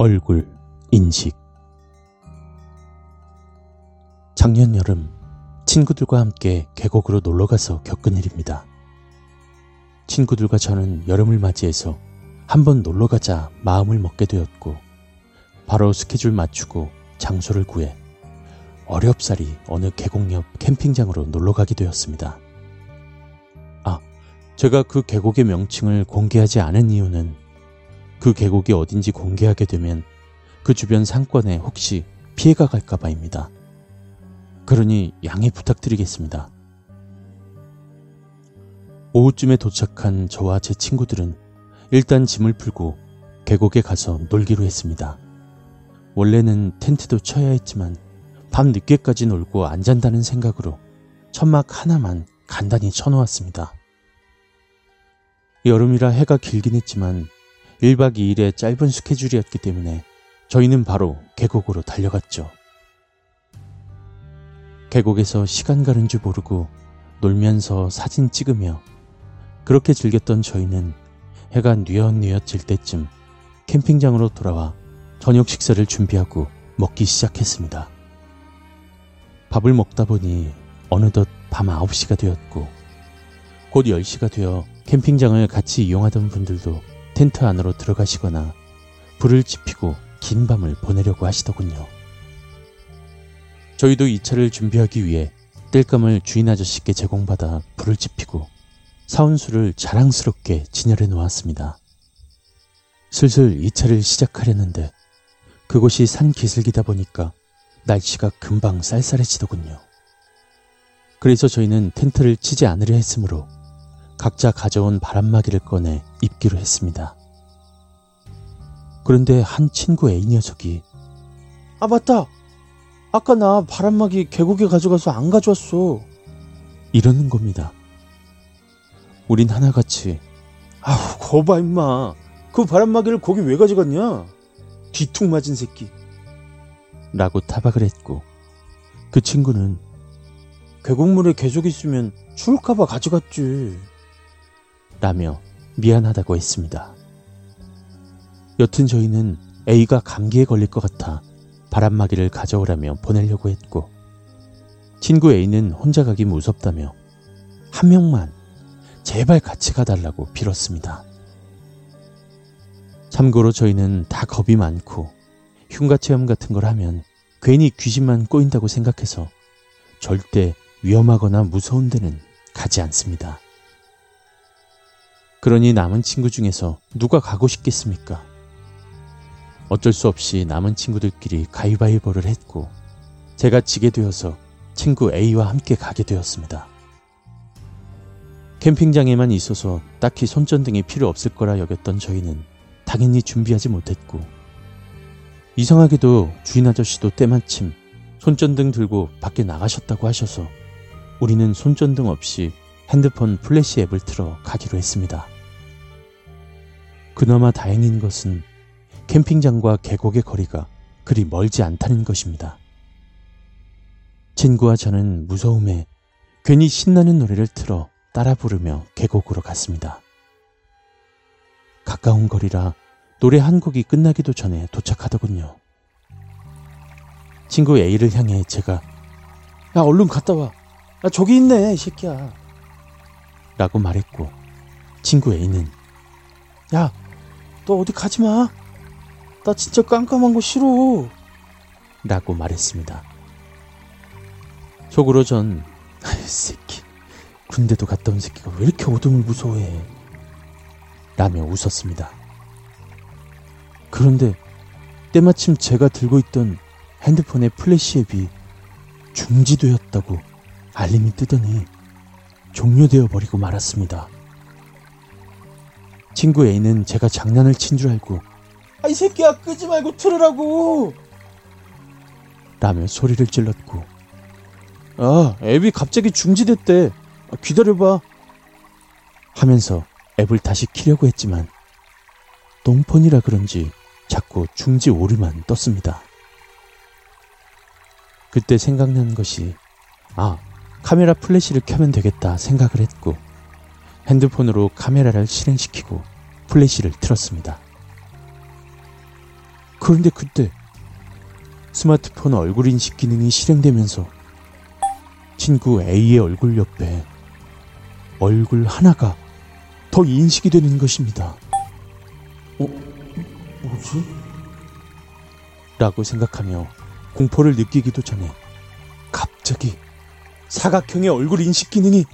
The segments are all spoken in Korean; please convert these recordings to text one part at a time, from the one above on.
얼굴 인식 작년 여름 친구들과 함께 계곡으로 놀러 가서 겪은 일입니다. 친구들과 저는 여름을 맞이해서 한번 놀러 가자 마음을 먹게 되었고 바로 스케줄 맞추고 장소를 구해 어렵사리 어느 계곡 옆 캠핑장으로 놀러 가게 되었습니다. 아, 제가 그 계곡의 명칭을 공개하지 않은 이유는 그 계곡이 어딘지 공개하게 되면 그 주변 상권에 혹시 피해가 갈까 봐입니다. 그러니 양해 부탁드리겠습니다. 오후쯤에 도착한 저와 제 친구들은 일단 짐을 풀고 계곡에 가서 놀기로 했습니다. 원래는 텐트도 쳐야 했지만 밤 늦게까지 놀고 안 잔다는 생각으로 천막 하나만 간단히 쳐놓았습니다. 여름이라 해가 길긴 했지만 1박 2일의 짧은 스케줄이었기 때문에 저희는 바로 계곡으로 달려갔죠. 계곡에서 시간 가는 줄 모르고 놀면서 사진 찍으며 그렇게 즐겼던 저희는 해가 뉘엿뉘엿 질 때쯤 캠핑장으로 돌아와 저녁 식사를 준비하고 먹기 시작했습니다. 밥을 먹다 보니 어느덧 밤 9시가 되었고 곧 10시가 되어 캠핑장을 같이 이용하던 분들도 텐트 안으로 들어가시거나 불을 지피고 긴 밤을 보내려고 하시더군요. 저희도 이 차를 준비하기 위해 땔감을 주인 아저씨께 제공받아 불을 지피고 사온 술을 자랑스럽게 진열해 놓았습니다. 슬슬 이 차를 시작하려는데 그곳이 산 기슭이다 보니까 날씨가 금방 쌀쌀해지더군요. 그래서 저희는 텐트를 치지 않으려 했으므로 각자 가져온 바람막이를 꺼내 입기로 했습니다. 그런데 한 친구 A 녀석이 아 맞다. 아까 나 바람막이 계곡에 가져가서 안 가져왔어. 이러는 겁니다. 우린 하나같이 아우 거봐 임마. 그 바람막이를 거기 왜 가져갔냐? 뒤툭 맞은 새끼. 라고 타박을 했고 그 친구는 계곡물에 계속 있으면 추울까봐 가져갔지. 라며 미안하다고 했습니다. 여튼 저희는 A가 감기에 걸릴 것 같아 바람막이를 가져오라며 보내려고 했고 친구 A는 혼자 가기 무섭다며 한 명만 제발 같이 가달라고 빌었습니다. 참고로 저희는 다 겁이 많고 흉가 체험 같은 걸 하면 괜히 귀신만 꼬인다고 생각해서 절대 위험하거나 무서운 데는 가지 않습니다. 그러니 남은 친구 중에서 누가 가고 싶겠습니까? 어쩔 수 없이 남은 친구들끼리 가위바위보를 했고 제가 지게 되어서 친구 A와 함께 가게 되었습니다. 캠핑장에만 있어서 딱히 손전등이 필요 없을 거라 여겼던 저희는 당연히 준비하지 못했고 이상하게도 주인 아저씨도 때마침 손전등 들고 밖에 나가셨다고 하셔서 우리는 손전등 없이 핸드폰 플래시 앱을 틀어 가기로 했습니다. 그나마 다행인 것은 캠핑장과 계곡의 거리가 그리 멀지 않다는 것입니다. 친구와 저는 무서움에 괜히 신나는 노래를 틀어 따라 부르며 계곡으로 갔습니다. 가까운 거리라 노래 한 곡이 끝나기도 전에 도착하더군요. 친구 A를 향해 제가 야 얼른 갔다 와. 야 저기 있네 이 새끼야. 라고 말했고 친구 A는 야 너 어디 가지 마. 나 진짜 깜깜한 거 싫어. 라고 말했습니다. 속으로 전, 아이, 새끼. 군대도 갔다 온 새끼가 왜 이렇게 어둠을 무서워해. 라며 웃었습니다. 그런데 때마침 제가 들고 있던 핸드폰의 플래시 앱이 중지되었다고 알림이 뜨더니 종료되어 버리고 말았습니다. 친구 A는 제가 장난을 친 줄 알고 아 이 새끼야 끄지 말고 틀으라고 라며 소리를 질렀고 아 앱이 갑자기 중지됐대 아, 기다려봐 하면서 앱을 다시 키려고 했지만 똥폰이라 그런지 자꾸 중지 오류만 떴습니다. 그때 생각난 것이 아 카메라 플래시를 켜면 되겠다 생각을 했고 핸드폰으로 카메라를 실행시키고 플래시를 틀었습니다. 그런데 그때 스마트폰 얼굴 인식 기능이 실행되면서 친구 A의 얼굴 옆에 얼굴 하나가 더 인식이 되는 것입니다. 어, 뭐지? 라고 생각하며 공포를 느끼기도 전에 갑자기 사각형의 얼굴 인식 기능이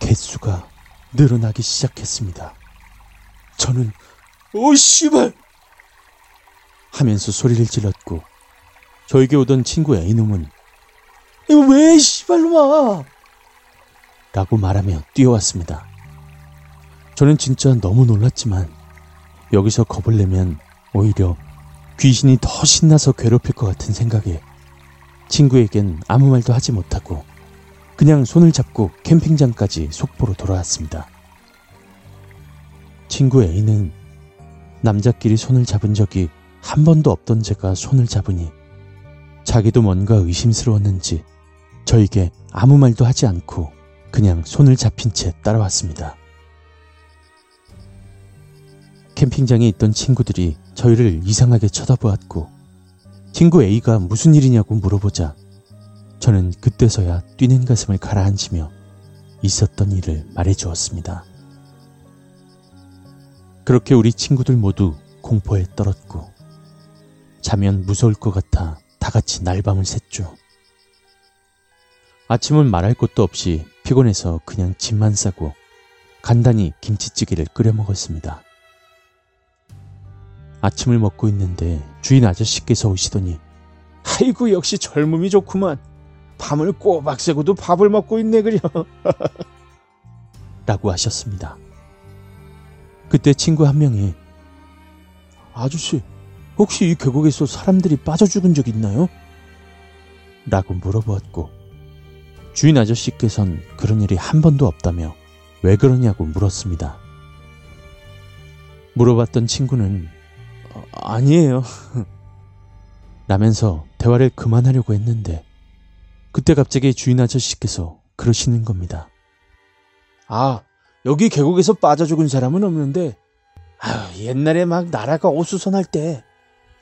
개수가 늘어나기 시작했습니다. 저는 오 씨발 하면서 소리를 질렀고 저에게 오던 친구 A놈은 이거 왜 씨발로 와 라고 말하며 뛰어왔습니다. 저는 진짜 너무 놀랐지만 여기서 겁을 내면 오히려 귀신이 더 신나서 괴롭힐 것 같은 생각에 친구에겐 아무 말도 하지 못하고 그냥 손을 잡고 캠핑장까지 속보로 돌아왔습니다. 친구 A는 남자끼리 손을 잡은 적이 한 번도 없던 제가 손을 잡으니 자기도 뭔가 의심스러웠는지 저에게 아무 말도 하지 않고 그냥 손을 잡힌 채 따라왔습니다. 캠핑장에 있던 친구들이 저희를 이상하게 쳐다보았고 친구 A가 무슨 일이냐고 물어보자 저는 그때서야 뛰는 가슴을 가라앉히며 있었던 일을 말해 주었습니다. 그렇게 우리 친구들 모두 공포에 떨었고 자면 무서울 것 같아 다 같이 날밤을 샜죠. 아침은 말할 것도 없이 피곤해서 그냥 짐만 싸고 간단히 김치찌개를 끓여 먹었습니다. 아침을 먹고 있는데 주인 아저씨께서 오시더니 아이고 역시 젊음이 좋구만. 밤을 꼬박 새고도 밥을 먹고 있네 그려. 라고 하셨습니다. 그때 친구 한 명이 아저씨 혹시 이 계곡에서 사람들이 빠져 죽은 적 있나요? 라고 물어보았고 주인 아저씨께선 그런 일이 한 번도 없다며 왜 그러냐고 물었습니다. 물어봤던 친구는 어, 아니에요. 라면서 대화를 그만하려고 했는데 그때 갑자기 주인 아저씨께서 그러시는 겁니다. 아, 여기 계곡에서 빠져 죽은 사람은 없는데 아유, 옛날에 막 나라가 오수선할 때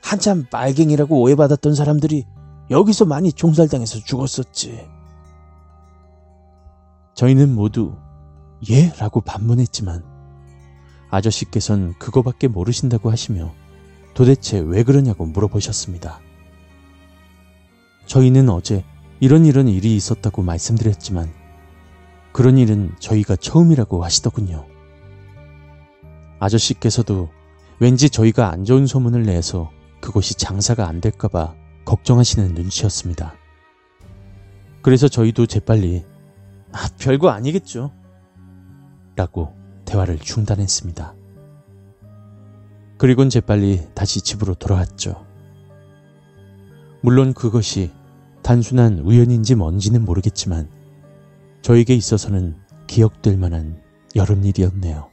한참 빨갱이라고 오해받았던 사람들이 여기서 많이 종살당해서 죽었었지. 저희는 모두 예? 라고 반문했지만 아저씨께선 그거밖에 모르신다고 하시며 도대체 왜 그러냐고 물어보셨습니다. 저희는 어제 이런 이런 일이 있었다고 말씀드렸지만 그런 일은 저희가 처음이라고 하시더군요. 아저씨께서도 왠지 저희가 안 좋은 소문을 내서 그곳이 장사가 안 될까봐 걱정하시는 눈치였습니다. 그래서 저희도 재빨리 아, 별거 아니겠죠. 라고 대화를 중단했습니다. 그리곤 재빨리 다시 집으로 돌아왔죠. 물론 그것이 단순한 우연인지 뭔지는 모르겠지만 저에게 있어서는 기억될 만한 여름 일이었네요.